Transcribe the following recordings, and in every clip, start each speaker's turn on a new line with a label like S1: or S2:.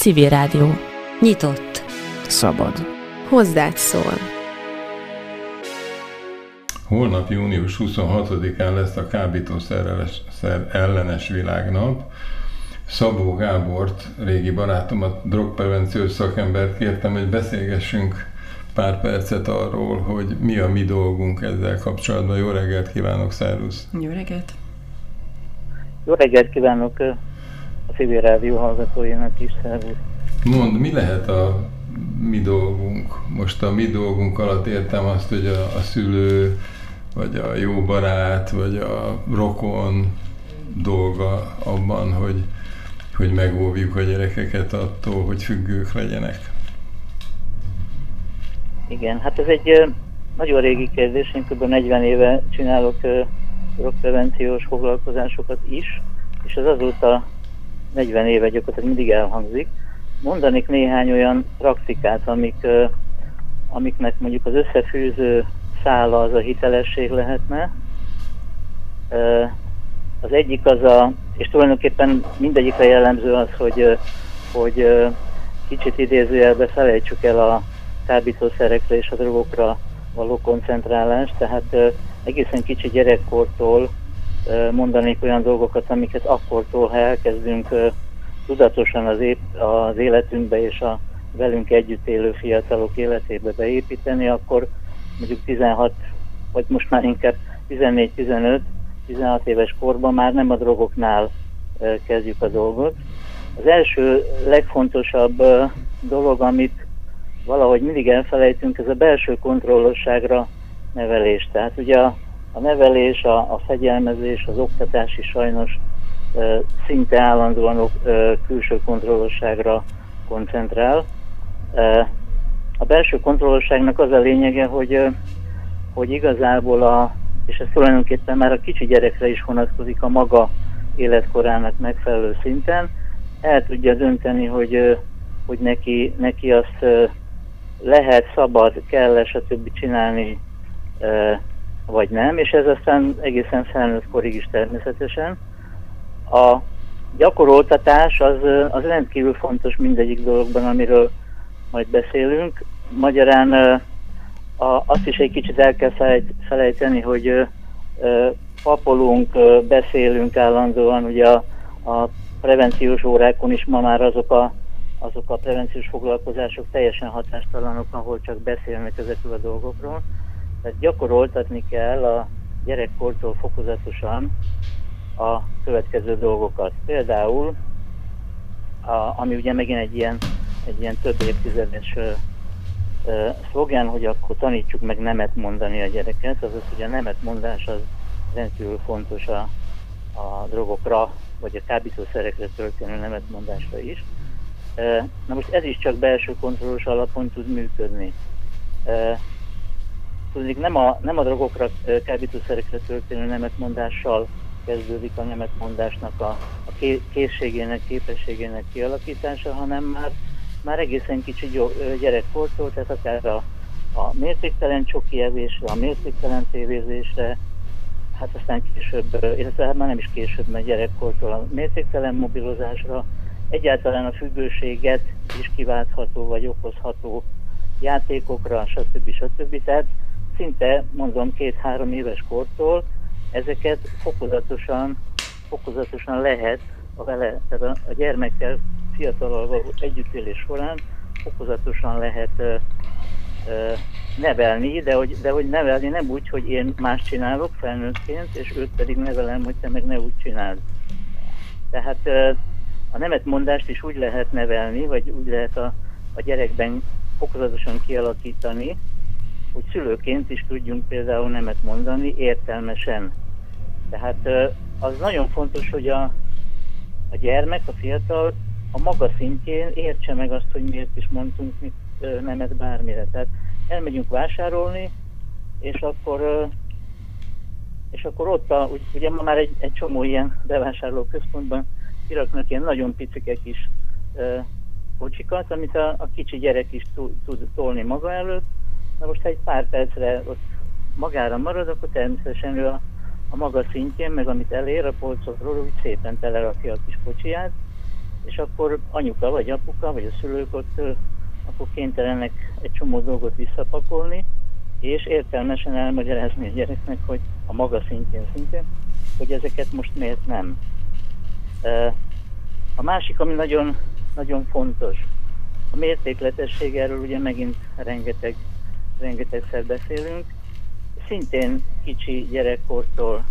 S1: Civil Rádió.
S2: Nyitott.
S3: Szabad.
S4: Hozzád szól.
S5: Holnap június 26-án lesz a kábítószer ellenes világnap. Szabó Gábort, régi barátomat, drogprevenciós szakembert kértem, hogy beszélgessünk pár percet arról, hogy mi a mi dolgunk ezzel kapcsolatban. Jó reggelt kívánok, szervusz!
S6: Jó reggelt!
S7: Jó reggelt kívánok a civil rádió hallgatóinak is, szervusz!
S5: Mond, mi lehet a mi dolgunk? Most a mi dolgunk alatt értem azt, hogy a, a szülő, vagy a jó barát, vagy a rokon dolga abban, hogy, hogy megóvjuk a gyerekeket attól, hogy függők legyenek.
S7: Igen, hát ez egy nagyon régi kérdés, én kb. 40 éve csinálok rockprevenciós foglalkozásokat is, és ez azóta 40 éve gyakorlatilag mindig elhangzik. Mondanék néhány olyan praktikát, amik, amiknek mondjuk az összefűző szála az a hitelesség lehetne. Az egyik az a, és tulajdonképpen mindegyikre jellemző az, hogy, hogy kicsit idézőjelbe felejtsük el a kábítószerekre és a drogokra való koncentrálást, tehát egészen kicsi gyerekkortól mondanék olyan dolgokat, amiket akkortól, ha elkezdünk tudatosan az, ép, az életünkbe és a velünk együtt élő fiatalok életébe beépíteni, akkor mondjuk 16, vagy most már inkább 14-15, 16 éves korban már nem a drogoknál kezdjük a dolgot. Az első legfontosabb dolog, amit valahogy mindig elfelejtünk, ez a belső kontrollosságra nevelés. Tehát ugye a, a nevelés, a, a fegyelmezés, az oktatás is sajnos e, szinte állandóan e, külső kontrollosságra koncentrál. E, a belső kontrollosságnak az a lényege, hogy, e, hogy igazából a, és ez tulajdonképpen már a kicsi gyerekre is vonatkozik a maga életkorának megfelelő szinten, el tudja dönteni, hogy, hogy neki, neki azt lehet, szabad, kell stb. csinálni, vagy nem, és ez aztán egészen felnőtt korig is természetesen. A gyakoroltatás az, az rendkívül fontos mindegyik dologban, amiről majd beszélünk. Magyarán a, azt is egy kicsit el kell felejteni, hogy papolunk, beszélünk állandóan, ugye a, a prevenciós órákon is ma már azok a azok a prevenciós foglalkozások teljesen hatástalanok, ahol csak beszélnek ezekről a dolgokról. Tehát gyakoroltatni kell a gyerekkortól fokozatosan a következő dolgokat. Például, a, ami ugye megint egy ilyen, egy ilyen több évtizedes szlogán, hogy akkor tanítsuk meg nemet mondani a gyereket, azaz, hogy a nemet mondás az rendkívül fontos a, a drogokra, vagy a kábítószerekre történő nemetmondásra is. Na most ez is csak belső kontrollos alapon tud működni. Tudnék, nem a, nem a drogokra, kábítószerekre történő nemetmondással kezdődik a nemetmondásnak a, a készségének, képességének kialakítása, hanem már, már egészen kicsi gyerekkortól, tehát akár a, a mértéktelen csoki evésre, a mértéktelen tévézésre, hát aztán később, illetve hát már nem is később, mert gyerekkortól a mértéktelen mobilozásra, egyáltalán a függőséget is kiváltható vagy okozható játékokra, stb. stb. Tehát szinte, mondom, két-három éves kortól ezeket fokozatosan, fokozatosan lehet a vele, tehát a, a gyermekkel fiatalal együttélés során fokozatosan lehet ö, ö, nevelni, de hogy, de hogy nevelni nem úgy, hogy én más csinálok felnőttként, és őt pedig nevelem, hogy te meg ne úgy csináld. Tehát ö, a nemetmondást is úgy lehet nevelni, vagy úgy lehet a, a gyerekben fokozatosan kialakítani, hogy szülőként is tudjunk például nemet mondani értelmesen. Tehát az nagyon fontos, hogy a, a gyermek, a fiatal a maga szintjén értse meg azt, hogy miért is mondtunk mit, nemet bármire. Tehát elmegyünk vásárolni, és akkor és akkor ott, a, ugye ma már egy, egy csomó ilyen bevásárló központban kiraknak ilyen nagyon picike kis uh, kocsikat, amit a, a kicsi gyerek is tud tolni maga előtt. Na most, egy pár percre ott magára marad, akkor természetesen ő a, a maga szintjén, meg amit elér a polcokról, úgy szépen telerakja a kis kocsiját, és akkor anyuka vagy apuka, vagy a szülők ott akkor kénytelenek egy csomó dolgot visszapakolni, és értelmesen elmagyarázni a gyereknek, hogy a maga szintjén szintén, hogy ezeket most miért nem. A másik, ami nagyon, nagyon fontos, a mértékletesség, erről ugye megint rengeteg, rengetegszer beszélünk, szintén kicsi gyerekkortól,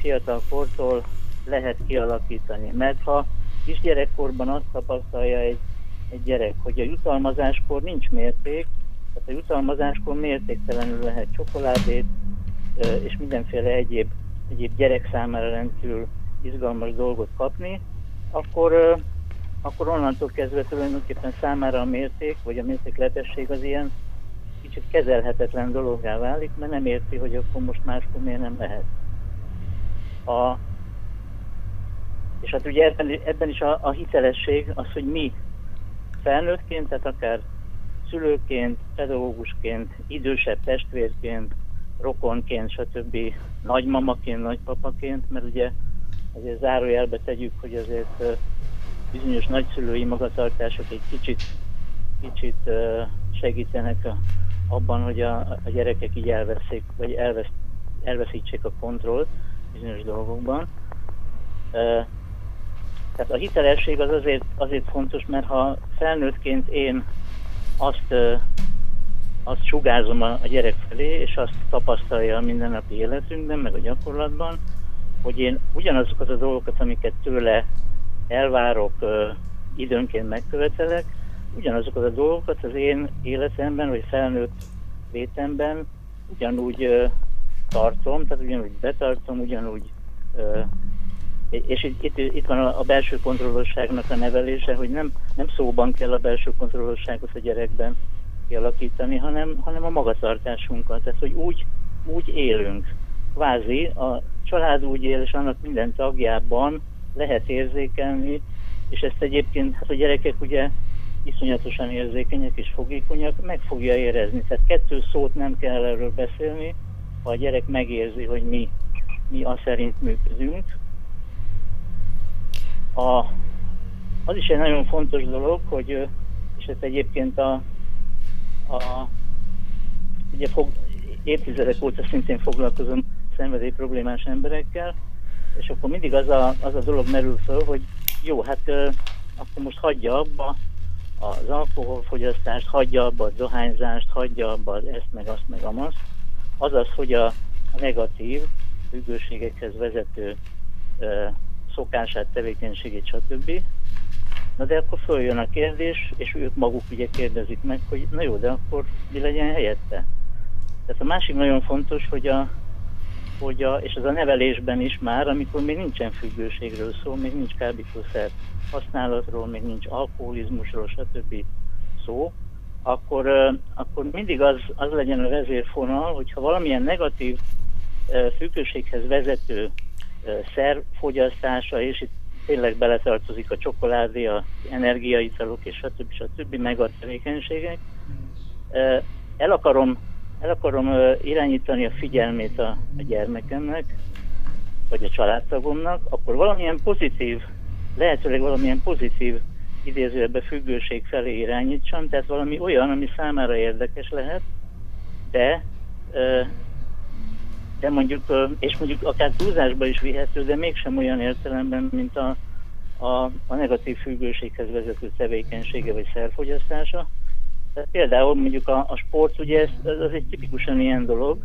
S7: fiatal kortól lehet kialakítani. Mert ha kisgyerekkorban azt tapasztalja egy, egy gyerek, hogy a jutalmazáskor nincs mérték, tehát a jutalmazáskor mértéktelenül lehet csokoládét és mindenféle egyéb, egyéb gyerek számára rendkívül izgalmas dolgot kapni, akkor, akkor onnantól kezdve tulajdonképpen számára a mérték, vagy a mértékletesség az ilyen kicsit kezelhetetlen dologgá válik, mert nem érti, hogy akkor most máskor miért nem lehet. A, és hát ugye ebben, ebben is a, a hitelesség az, hogy mi felnőttként, tehát akár szülőként, pedagógusként, idősebb testvérként, rokonként, stb. nagymamaként, nagypapaként, mert ugye azért zárójelbe tegyük, hogy azért bizonyos nagyszülői magatartások egy kicsit, kicsit segítenek a, abban, hogy a, a gyerekek így elveszik, vagy elvesz, elveszítsék a kontrollt bizonyos dolgokban. Tehát a hitelesség az azért, azért fontos, mert ha felnőttként én azt, azt sugázom a, a gyerek felé, és azt tapasztalja a mindennapi életünkben, meg a gyakorlatban, hogy én ugyanazokat a dolgokat, amiket tőle elvárok, időnként megkövetelek, ugyanazokat a dolgokat az én életemben, vagy felnőtt létemben ugyanúgy tartom, tehát ugyanúgy betartom, ugyanúgy és itt, itt, itt van a, a belső kontrollosságnak a nevelése, hogy nem, nem szóban kell a belső kontrollosságot a gyerekben kialakítani, hanem, hanem a magatartásunkat. Tehát, hogy úgy, úgy élünk. Kvázi a család úgy él, és annak minden tagjában lehet érzékelni, és ezt egyébként hát a gyerekek ugye iszonyatosan érzékenyek és fogékonyak, meg fogja érezni. Tehát kettő szót nem kell erről beszélni, ha a gyerek megérzi, hogy mi, mi a szerint működünk, a, az is egy nagyon fontos dolog, hogy, és ezt egyébként a, a ugye fog, évtizedek óta szintén foglalkozom szenvedély problémás emberekkel, és akkor mindig az a, az a dolog merül föl, hogy jó, hát akkor most hagyja abba az alkoholfogyasztást, hagyja abba a dohányzást, hagyja abba az ezt, meg azt, meg amazt. Azaz, hogy a, negatív függőségekhez vezető szokását, tevékenységét, stb. Na de akkor följön a kérdés, és ők maguk ugye kérdezik meg, hogy na jó, de akkor mi legyen helyette? Tehát a másik nagyon fontos, hogy a, hogy a, és ez a nevelésben is már, amikor még nincsen függőségről szó, még nincs kábítószer használatról, még nincs alkoholizmusról, stb. szó, akkor, akkor mindig az, az legyen a vezérfonal, hogyha valamilyen negatív függőséghez vezető szerfogyasztása, és itt tényleg beletartozik a csokoládé, a energiaitalok és stb. stb. meg a tevékenységek. El akarom, el akarom irányítani a figyelmét a, a gyermekemnek, vagy a családtagomnak, akkor valamilyen pozitív, lehetőleg valamilyen pozitív idézőjelbe függőség felé irányítsam, tehát valami olyan, ami számára érdekes lehet, de de mondjuk, és mondjuk akár túlzásba is vihető, de mégsem olyan értelemben, mint a, a, a negatív függőséghez vezető tevékenysége vagy szerfogyasztása. Tehát például mondjuk a, a sport, ugye ez, az egy tipikusan ilyen dolog,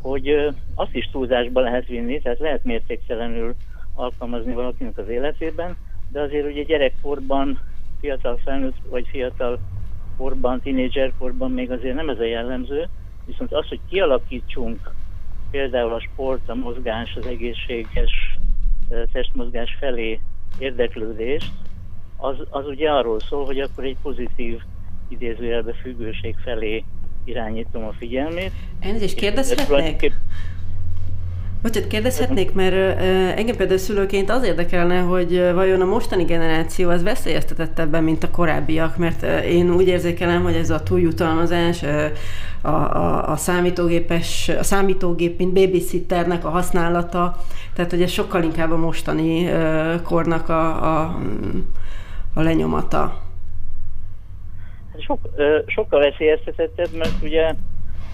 S7: hogy azt is túlzásba lehet vinni, tehát lehet mértéktelenül alkalmazni valakinek az életében, de azért ugye gyerekkorban, fiatal felnőtt vagy fiatal korban, tínédzserkorban még azért nem ez a jellemző, viszont az, hogy kialakítsunk például a sport, a mozgás, az egészséges testmozgás felé érdeklődést, az, az ugye arról szól, hogy akkor egy pozitív idézőjelbe függőség felé irányítom a figyelmét.
S1: Elnézést, kérdezhetnék? Bocsát, kérdezhetnék, mert engem például szülőként az érdekelne, hogy vajon a mostani generáció az veszélyeztetettebben, mint a korábbiak, mert én úgy érzékelem, hogy ez a túljutalmazás, a, a, a számítógépes, a számítógép, mint babysitternek a használata, tehát hogy ez sokkal inkább a mostani kornak a, a a lenyomata?
S7: Sok, sokkal veszélyeztetettebb, mert ugye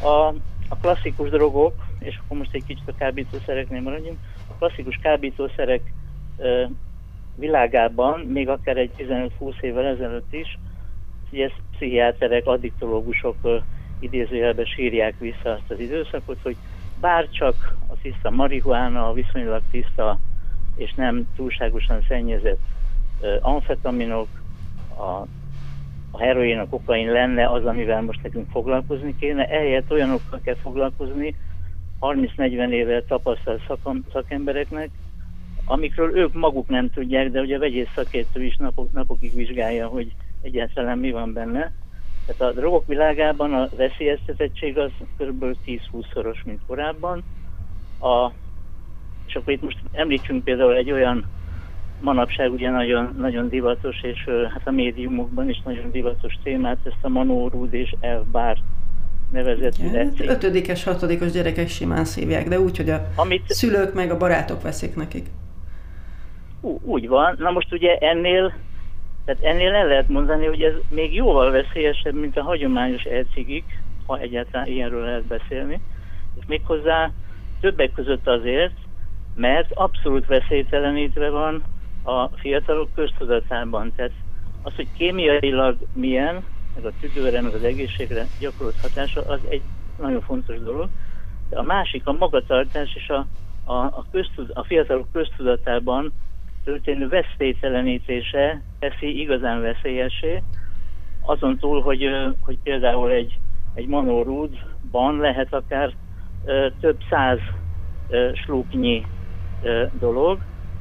S7: a, a klasszikus drogok, és akkor most egy kicsit a kábítószereknél maradjunk, a klasszikus kábítószerek világában, még akár egy 15-20 évvel ezelőtt is, ugye pszichiáterek, addiktológusok idézőjelben sírják vissza azt az időszakot, hogy bár csak a tiszta marihuána, a viszonylag tiszta és nem túlságosan szennyezett amfetaminok, a, a heroin, a kokain lenne az, amivel most nekünk foglalkozni kéne, ehelyett olyanokkal kell foglalkozni, 30-40 éve tapasztalt szakembereknek, amikről ők maguk nem tudják, de ugye a vegyész szakértő is napok, napokig vizsgálja, hogy egyáltalán mi van benne. Tehát a drogok világában a veszélyeztetettség az kb. 10-20-szoros, mint korábban. A, és akkor itt most említsünk például egy olyan manapság ugye nagyon, nagyon divatos, és hát a médiumokban is nagyon divatos témát, ezt a manórúd és elbár nevezett
S1: ja, Ötödikes, hatodikos gyerekek simán szívják, de úgy, hogy a Amit... szülők meg a barátok veszik nekik.
S7: Ú, úgy van. Na most ugye ennél, tehát ennél el lehet mondani, hogy ez még jóval veszélyesebb, mint a hagyományos elcigik, ha egyáltalán ilyenről lehet beszélni. És méghozzá többek között azért, mert abszolút veszélytelenítve van a fiatalok köztudatában. Tehát az, hogy kémiailag milyen, meg a tüdőre, meg az egészségre gyakorolt hatása, az egy nagyon fontos dolog. De a másik, a magatartás és a, a, a, köztud, a fiatalok köztudatában történő veszélytelenítése teszi igazán veszélyesé, azon túl, hogy, hogy például egy, egy manórúdban lehet akár több száz slúknyi dolog,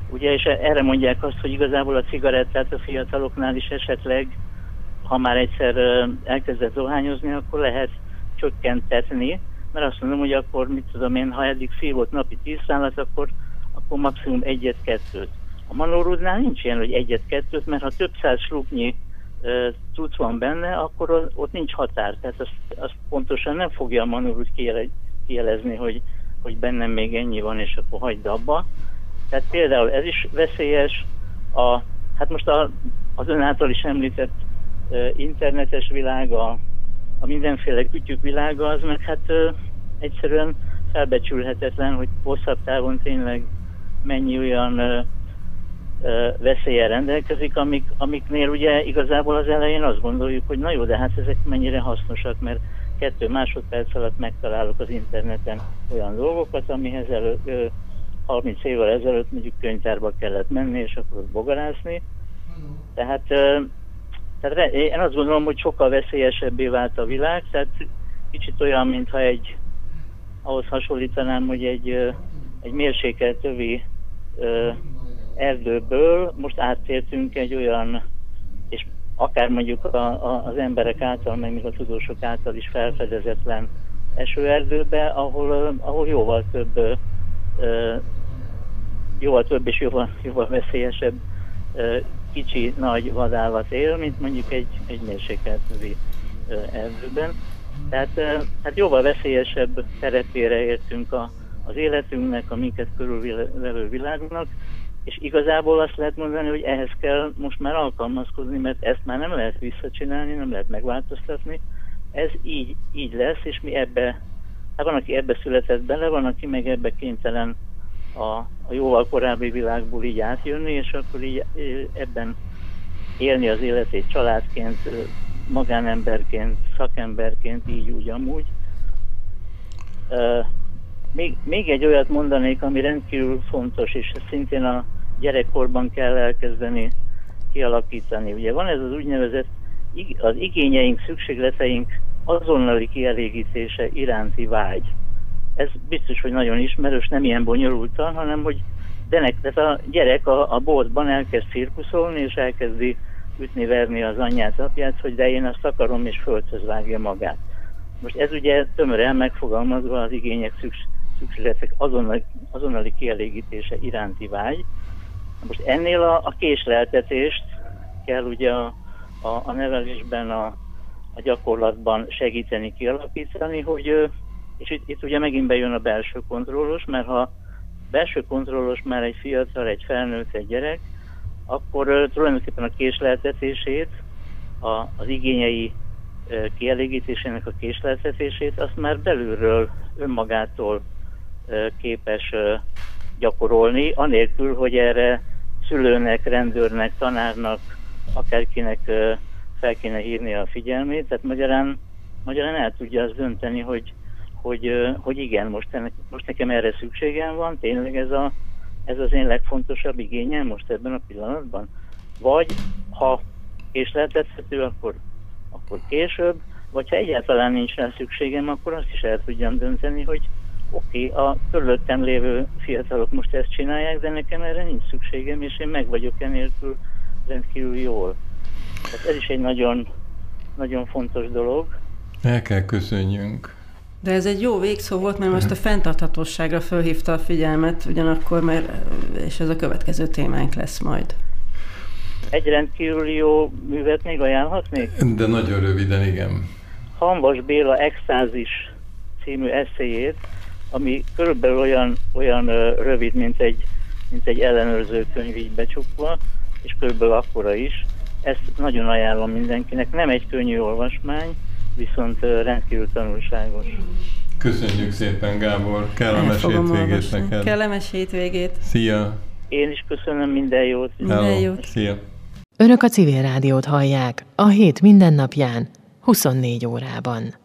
S7: ugye, és erre mondják azt, hogy igazából a cigarettát a fiataloknál is esetleg, ha már egyszer elkezdett dohányozni, akkor lehet csökkentetni, mert azt mondom, hogy akkor, mit tudom én, ha eddig szívott napi tíz akkor, akkor maximum egyet-kettőt. A manórudnál nincs ilyen, hogy egyet-kettőt, mert ha több száz sluknyi cucc van benne, akkor ott nincs határ. Tehát azt, azt pontosan nem fogja a manórud kielezni, hogy, hogy bennem még ennyi van, és akkor hagyd abba. Tehát például ez is veszélyes. A, hát most a, az ön által is említett uh, internetes világ, a, a mindenféle kütyük világa, az meg hát uh, egyszerűen felbecsülhetetlen, hogy hosszabb távon tényleg mennyi olyan uh, veszélye rendelkezik, amik, amiknél ugye igazából az elején azt gondoljuk, hogy na jó, de hát ezek mennyire hasznosak, mert kettő másodperc alatt megtalálok az interneten olyan dolgokat, amihez elő, 30 évvel ezelőtt mondjuk könyvtárba kellett menni, és akkor bogarászni. Tehát, tehát én azt gondolom, hogy sokkal veszélyesebbé vált a világ, tehát kicsit olyan, mintha egy, ahhoz hasonlítanám, hogy egy, egy mérsékelt tövi erdőből most áttértünk egy olyan, és akár mondjuk a, a, az emberek által, meg még a tudósok által is felfedezetlen esőerdőbe, ahol, ahol jóval több jóval több és jóval, jóval veszélyesebb kicsi, nagy vadállat él, mint mondjuk egy, egy mérsékelt erdőben. Tehát, hát jóval veszélyesebb terepére értünk a, az életünknek, a minket körülvevő világunknak, és igazából azt lehet mondani, hogy ehhez kell most már alkalmazkodni, mert ezt már nem lehet visszacsinálni, nem lehet megváltoztatni. Ez így, így lesz, és mi ebbe, hát van, aki ebbe született bele, van, aki meg ebbe kénytelen a, a jóval korábbi világból így átjönni, és akkor így ebben élni az életét családként, magánemberként, szakemberként, így úgy amúgy. Még, még egy olyat mondanék, ami rendkívül fontos, és szintén a gyerekkorban kell elkezdeni kialakítani. Ugye van ez az úgynevezett az igényeink, szükségleteink azonnali kielégítése iránti vágy. Ez biztos, hogy nagyon ismerős, nem ilyen bonyolultan, hanem hogy denek, tehát a gyerek a, a boltban elkezd cirkuszolni, és elkezdi ütni, verni az anyját, apját, hogy de én azt akarom, és földhöz vágja magát. Most ez ugye tömören megfogalmazva az igények szükségletek azonnali, azonnali kielégítése iránti vágy, most ennél a, a késleltetést kell ugye a, a, a nevelésben, a, a gyakorlatban segíteni, kialakítani, hogy, és itt, itt ugye megint bejön a belső kontrollos, mert ha belső kontrollos már egy fiatal, egy felnőtt, egy gyerek, akkor tulajdonképpen a késleltetését, a, az igényei kielégítésének a késleltetését, azt már belülről, önmagától képes gyakorolni, anélkül, hogy erre szülőnek, rendőrnek, tanárnak, akárkinek fel kéne hívni a figyelmét, tehát magyarán, magyarán el tudja azt dönteni, hogy, hogy, hogy igen, most, ennek, most nekem erre szükségem van, tényleg ez, a, ez az én legfontosabb igényem most ebben a pillanatban. Vagy ha késleltethető, akkor, akkor később, vagy ha egyáltalán nincs rá szükségem, akkor azt is el tudjam dönteni, hogy oké, okay, a körülöttem lévő fiatalok most ezt csinálják, de nekem erre nincs szükségem, és én meg vagyok enélkül rendkívül jól. Tehát ez is egy nagyon, nagyon fontos dolog.
S5: El kell köszönjünk.
S1: De ez egy jó végszó volt, mert most a fenntarthatóságra felhívta a figyelmet, ugyanakkor, mert, és ez a következő témánk lesz majd.
S7: Egy rendkívül jó művet még ajánlhatnék?
S5: De nagyon röviden, igen.
S7: Hanvas Béla Extázis című eszéjét, ami körülbelül olyan, olyan rövid, mint egy, mint egy ellenőrző könyv így becsukva, és körülbelül akkora is. Ezt nagyon ajánlom mindenkinek. Nem egy könnyű olvasmány, viszont rendkívül tanulságos.
S5: Köszönjük szépen, Gábor. Kellemes hétvégét neked.
S1: Kellemes hétvégét.
S5: Szia!
S7: Én is köszönöm minden jót.
S1: Minden jót.
S5: Szia!
S2: Önök a civil rádiót hallják a hét mindennapján, 24 órában.